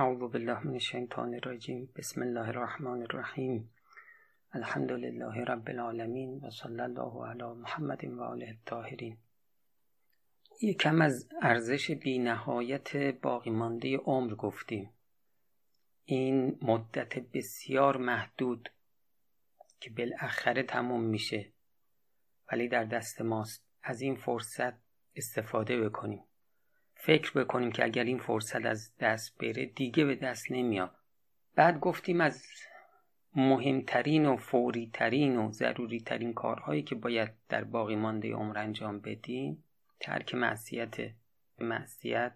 اعوذ بالله من الشیطان الرجیم. بسم الله الرحمن الرحیم. الحمد لله رب العالمین و صلی الله علی محمد و آله الطاهرین. یکم از ارزش بینهایت باقی مانده عمر گفتیم. این مدت بسیار محدود که بالاخره تموم میشه. ولی در دست ماست. از این فرصت استفاده بکنیم. فکر بکنیم که اگر این فرصت از دست بره دیگه به دست نمیاد بعد گفتیم از مهمترین و فوریترین و ضروری ترین کارهایی که باید در باقی مانده عمر انجام بدیم ترک معصیت معصیت.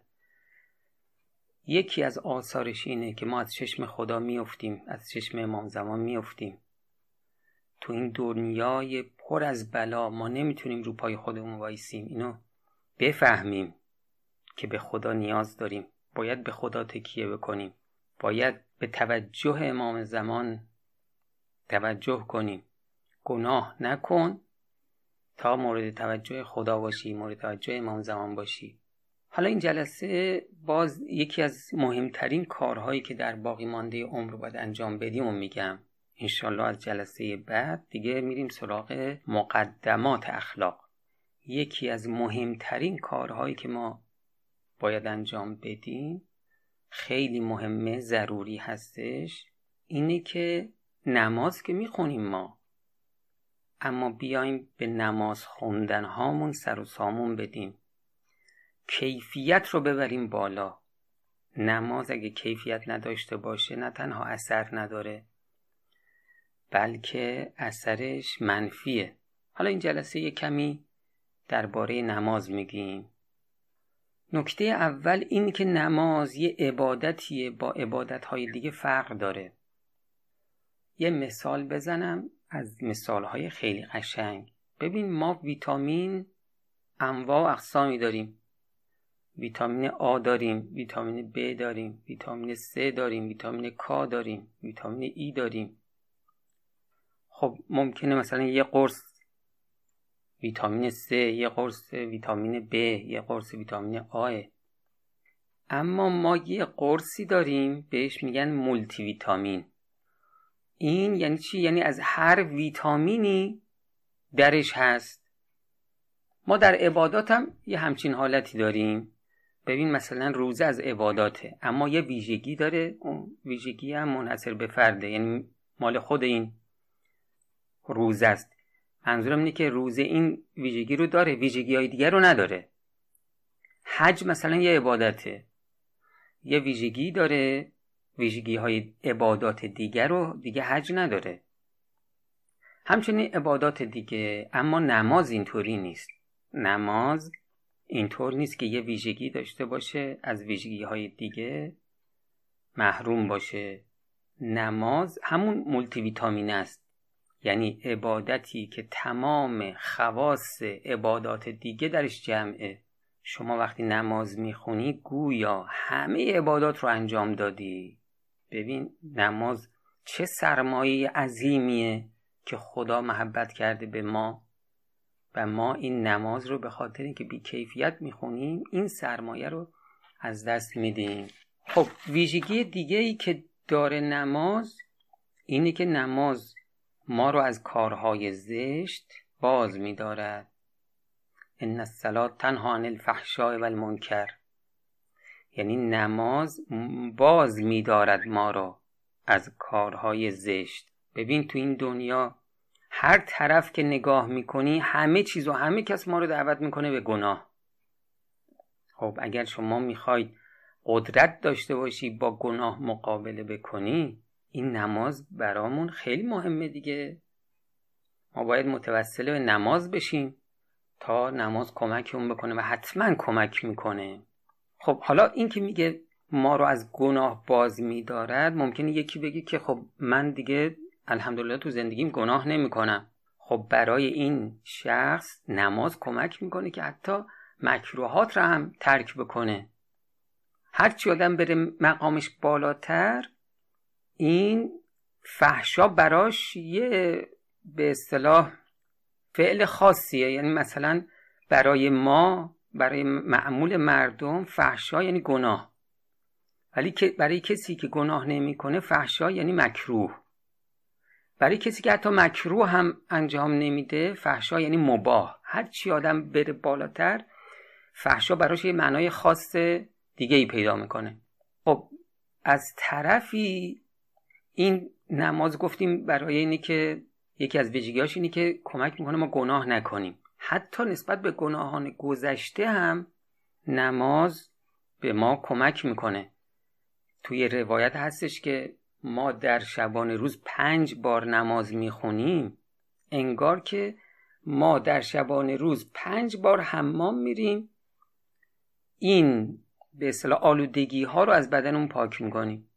یکی از آثارش اینه که ما از چشم خدا میفتیم از چشم امام زمان میفتیم تو این دنیای پر از بلا ما نمی‌تونیم رو پای خودمون وایسیم. اینو بفهمیم. که به خدا نیاز داریم. باید به خدا تکیه بکنیم. باید به توجه امام زمان توجه کنیم. گناه نکن تا مورد توجه خدا باشی مورد توجه امام زمان باشی. حالا این جلسه باز یکی از مهمترین کارهایی که در باقی مانده عمر باید انجام بدیم و میگم. انشالله از جلسه بعد دیگه میریم سراغ مقدمات اخلاق. یکی از مهمترین کارهایی که ما باید انجام بدیم. خیلی مهمه ضروری هستش اینه که نماز که می‌خونیم ما. اما بیایم به نماز خوندن هامون سر و سامون بدیم. کیفیت رو ببریم بالا. نماز اگه کیفیت نداشته باشه نه تنها اثر نداره بلکه اثرش منفیه. حالا این جلسه یه کمی درباره نماز میگیم. نکته اول این که نماز یه عبادتیه با عبادتهای دیگه فرق داره. یه مثال بزنم از مثالهای خیلی قشنگ. ببین ما ویتامین انواع و اقسامی داریم. ویتامین آ داریم ویتامین B داریم ویتامین C داریم ویتامین K داریم ویتامین E داریم. خب ممکنه مثلا یه قرص ویتامین C یه قرص ویتامین B یه قرص ویتامین آ اما ما یه قرصی داریم بهش میگن مولتی ویتامین این یعنی چی؟ یعنی از هر ویتامینی درش هست. ما در عبادات هم یه همچین حالتی داریم. ببین مثلا روزه از عباداته اما یه ویژگی داره. اون ویژگی هم منحصر به فرده یعنی مال خود این روزه است. منظورم اینه که روزه این ویژگی رو داره ویژگی های دیگر رو نداره. حج مثلا یه عبادته. یه ویژگی داره ویژگی های عبادات دیگر رو دیگه حج نداره. همچنین عبادات دیگه اما نماز اینطوری نیست. نماز اینطور نیست که یه ویژگی داشته باشه از ویژگی های دیگه محروم باشه. نماز همون مولتی ویتامین است. یعنی عبادتی که تمام خواص عبادات دیگه درش جمعه. شما وقتی نماز می‌خونی گویا همه عبادات رو انجام دادی. ببین نماز چه سرمایه عظیمیه که خدا محبت کرده به ما و ما این نماز رو به خاطر اینکه بی کیفیت می‌خونیم این سرمایه رو از دست میدیم. خب ویژگی دیگه ای که داره نماز اینه که نماز ما رو از کارهای زشت باز میدارد. ان الصلاه تنها عن الفحشاء و المنکر یعنی نماز باز میدارد ما رو از کارهای زشت. ببین تو این دنیا هر طرف که نگاه می‌کنی همه چیز و همه کس ما رو دعوت می‌کنه به گناه. خب اگر شما می‌خواید قدرت داشته باشی با گناه مقابله بکنی این نماز برامون خیلی مهمه دیگه. ما باید متوسل به نماز بشیم تا نماز کمکمون بکنه و حتما کمک می‌کنه. خب حالا این که میگه ما رو از گناه باز میدارد ممکنه یکی بگه که خب من دیگه الحمدلله تو زندگیم گناه نمی‌کنم. خب برای این شخص نماز کمک می‌کنه که حتی مکروهات رو هم ترک بکنه. هرچی آدم بره مقامش بالاتر این فحشا براش یه به اصطلاح فعل خاصیه. یعنی مثلا برای ما برای معمول مردم فحشا یعنی گناه. ولی برای کسی که گناه نمی‌کنه فحشا یعنی مکروه. برای کسی که حتی مکروه هم انجام نمیده فحشا یعنی مباه هر چی آدم بره بالاتر فحشا براش یه معنای خاص دیگه ای پیدا می‌کنه. خب از طرفی این نماز گفتیم برای اینی که یکی از ویژگیاش اینه که کمک می‌کنه ما گناه نکنیم. حتی نسبت به گناهان گذشته هم نماز به ما کمک می‌کنه. توی روایت هستش که ما در شبان روز پنج بار نماز می‌خونیم انگار که ما در شبان روز پنج بار حمام میریم. این به اصطلاح آلودگی ها رو از بدنمون پاک می‌کنیم.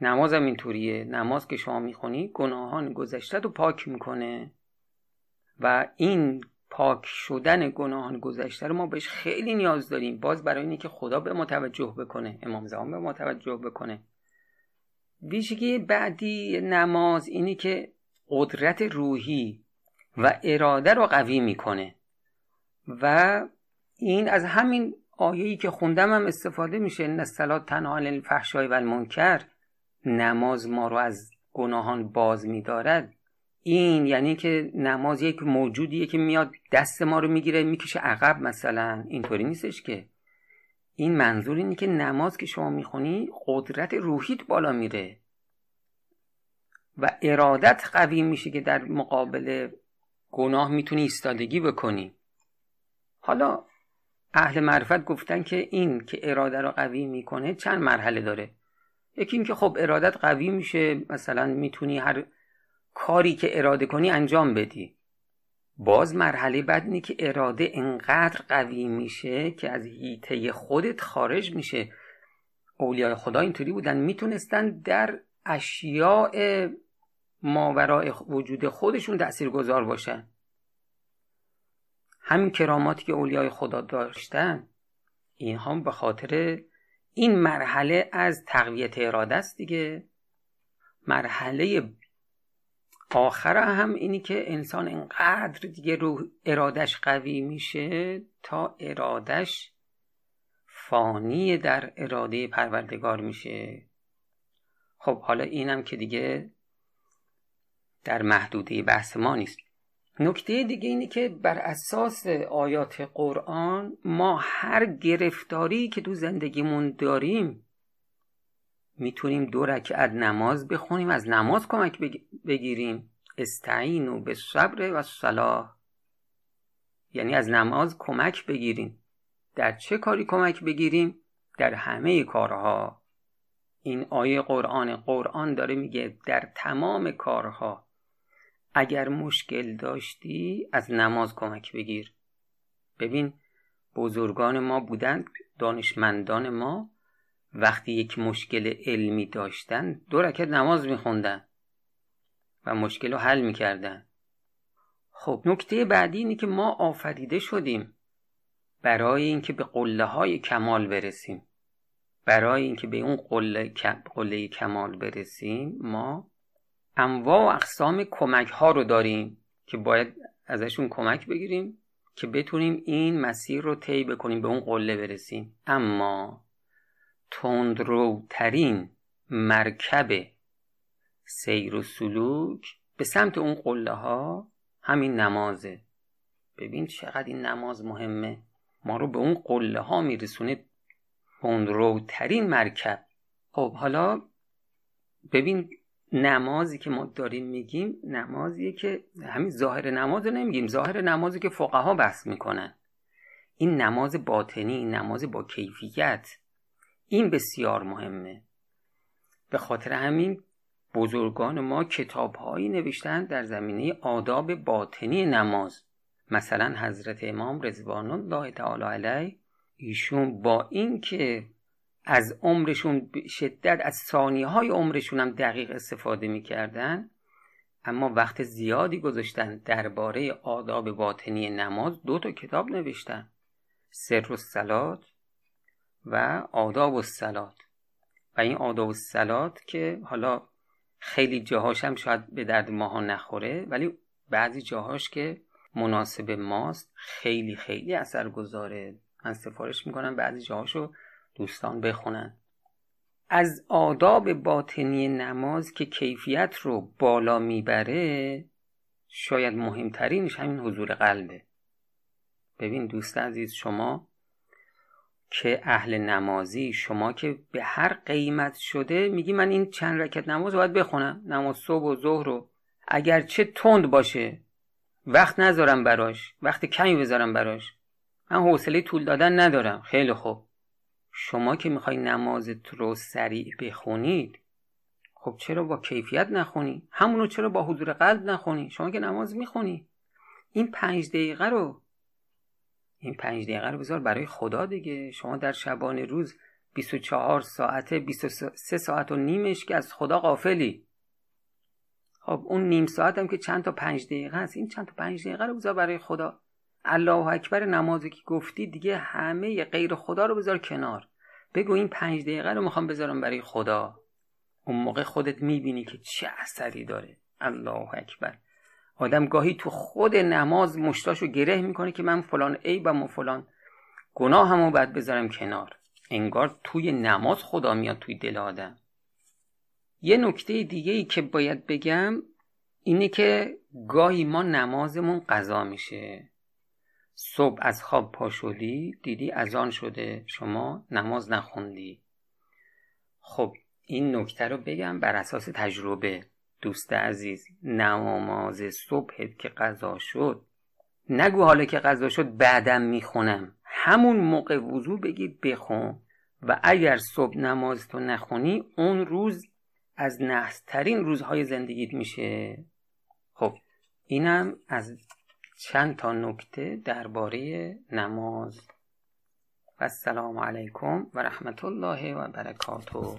نماز هم اینطوریه. نماز که شما می‌خونی گناهان گذشته رو پاک می‌کنه و این پاک شدن گناهان گذشته رو ما بهش خیلی نیاز داریم. باز برای اینه که خدا به ما توجه بکنه امام زمان به ما توجه بکنه. ویژگی بعدی نماز اینی که قدرت روحی و اراده رو قوی می‌کنه و این از همین آیه‌ای که خوندم هم استفاده میشه ان الصلاه تنها عن و المنکر نماز ما رو از گناهان باز میدارد. این یعنی که نماز یک موجودیه که میاد دست ما رو می‌گیره می‌کشه عقب مثلا. اینطوری نیستش که. این منظور اینه که نماز که شما می‌خونی قدرت روحیت بالا میره. و ارادت قوی میشه که در مقابل گناه می‌تونی ایستادگی بکنی. حالا اهل معرفت گفتن که این که اراده رو قوی می‌کنه چند مرحله داره؟ یکی اینکه خب ارادت قوی میشه مثلا می‌تونی هر کاری که اراده کنی انجام بدی. باز مرحله بعد اینه که اراده انقدر قوی میشه که از هیته خودت خارج میشه. اولیای خدا اینطوری بودن. می‌تونستن در اشیاء ماورای وجود خودشون تأثیر گذار باشن. همین کراماتی که اولیای خدا داشتن اینها به خاطر این مرحله از تقویت اراده است دیگه. مرحله آخر هم اینی که انسان انقدر دیگه رو ارادش قوی میشه تا ارادش فانی در اراده پروردگار میشه. خب حالا اینم که دیگه در محدوده بحث ما نیست. نکته دیگه اینه که بر اساس آیات قرآن ما هر گرفتاری که تو زندگیمون داریم می‌تونیم دو رکعت نماز بخونیم از نماز کمک بگیریم. استعین و به صبر و صلاح. یعنی از نماز کمک بگیریم. در چه کاری کمک بگیریم؟ در همه کارها. این آیه قرآن قرآن داره میگه در تمام کارها اگر مشکل داشتی از نماز کمک بگیر. ببین بزرگان ما بودند دانشمندان ما وقتی یک مشکل علمی داشتن دو رکت نماز میخوندن و مشکل رو حل می‌کردن. خب نکته بعدی اینه که ما آفریده شدیم برای اینکه به قله های کمال برسیم. برای اینکه به اون قله, قله کمال برسیم ما انواع و اقسام کمک ها رو داریم که باید ازشون کمک بگیریم که بتونیم این مسیر رو طی بکنیم به اون قله برسیم. اما تندروترین مرکب سیر و سلوک به سمت اون قله ها همین نمازه. ببین چقدر این نماز مهمه. ما رو به اون قله ها میرسونه تندروترین مرکب. خب حالا ببین نمازی که ما داریم میگیم نمازیه که همین ظاهر نماز رو نمیگیم. ظاهر نمازی که فقها بحث می‌کنن. این نماز باطنی این نماز با کیفیت. این بسیار مهمه. به خاطر همین بزرگان ما کتابهایی نوشتن در زمینه آداب باطنی نماز. مثلا حضرت امام رضوان الله تعالی علیه ایشون با اینکه از عمرشون شدت از ثانیه های عمرشون هم دقیق استفاده می‌کردن. اما وقت زیادی گذاشتن درباره آداب باطنی نماز دو تا کتاب نوشتن. سر و سلات و آداب و سلات و این آداب و سلات که حالا خیلی جاهاش هم شاید به درد ماها نخوره ولی بعضی جاهاش که مناسب ماست خیلی خیلی اثر گذاره من سفارش می‌کنم بعضی جاهاشو دوستان بخونن. از آداب باطنی نماز که کیفیت رو بالا می‌بره شاید مهمترینش همین حضور قلبه. ببین دوست عزیز شما که اهل نمازی شما که به هر قیمت شده میگی من این چند رکت نماز باید بخونم. نماز صبح و ظهر رو. اگرچه تند باشه وقت نذارم براش. وقت کمی بذارم براش. من حوصله طول دادن ندارم. خیلی خوب. شما که می‌خوای نمازت رو سریع بخونید خب چرا با کیفیت نخونی؟ همونو چرا با حضور قلب نخونی؟ شما که نماز می‌خونی. این پنج دقیقه رو این پنج دقیقه رو بذار برای خدا دیگه. شما در شبانه روز 24 ساعته 23 ساعت و نیمش که از خدا غافلی. خب اون نیم ساعت هم که چند تا پنج دقیقه هست این چند تا پنج دقیقه رو بذار برای خدا. الله اکبر نمازی که گفتی دیگه همه غیر خدا رو بذار کنار. بگو این پنج دقیقه رو می‌خوام بذارم برای خدا. اون موقع خودت می‌بینی که چه اثری داره. الله اکبر آدم گاهی تو خود نماز مشتاشو گره می‌کنه که من فلان عیبم و فلان گناه همو باید بذارم کنار. انگار توی نماز خدا میاد توی دل آدم. یه نکته دیگه ای که باید بگم اینه که گاهی ما نمازمون قضا میشه. صبح از خواب پا شدی دیدی آن شده شما نماز نخوندی. خب این نکته رو بگم بر اساس تجربه. دوست عزیز نماز صبحت که قضا شد نگو حالا که قضا شد بعدم می‌خونم. همون موقع وضوع بگی بخون. و اگر صبح نماز تو نخونی اون روز از نحسترین روزهای زندگیت میشه. خب اینم از چند تا نکته درباره نماز. و السلام علیکم و رحمت الله و برکاته.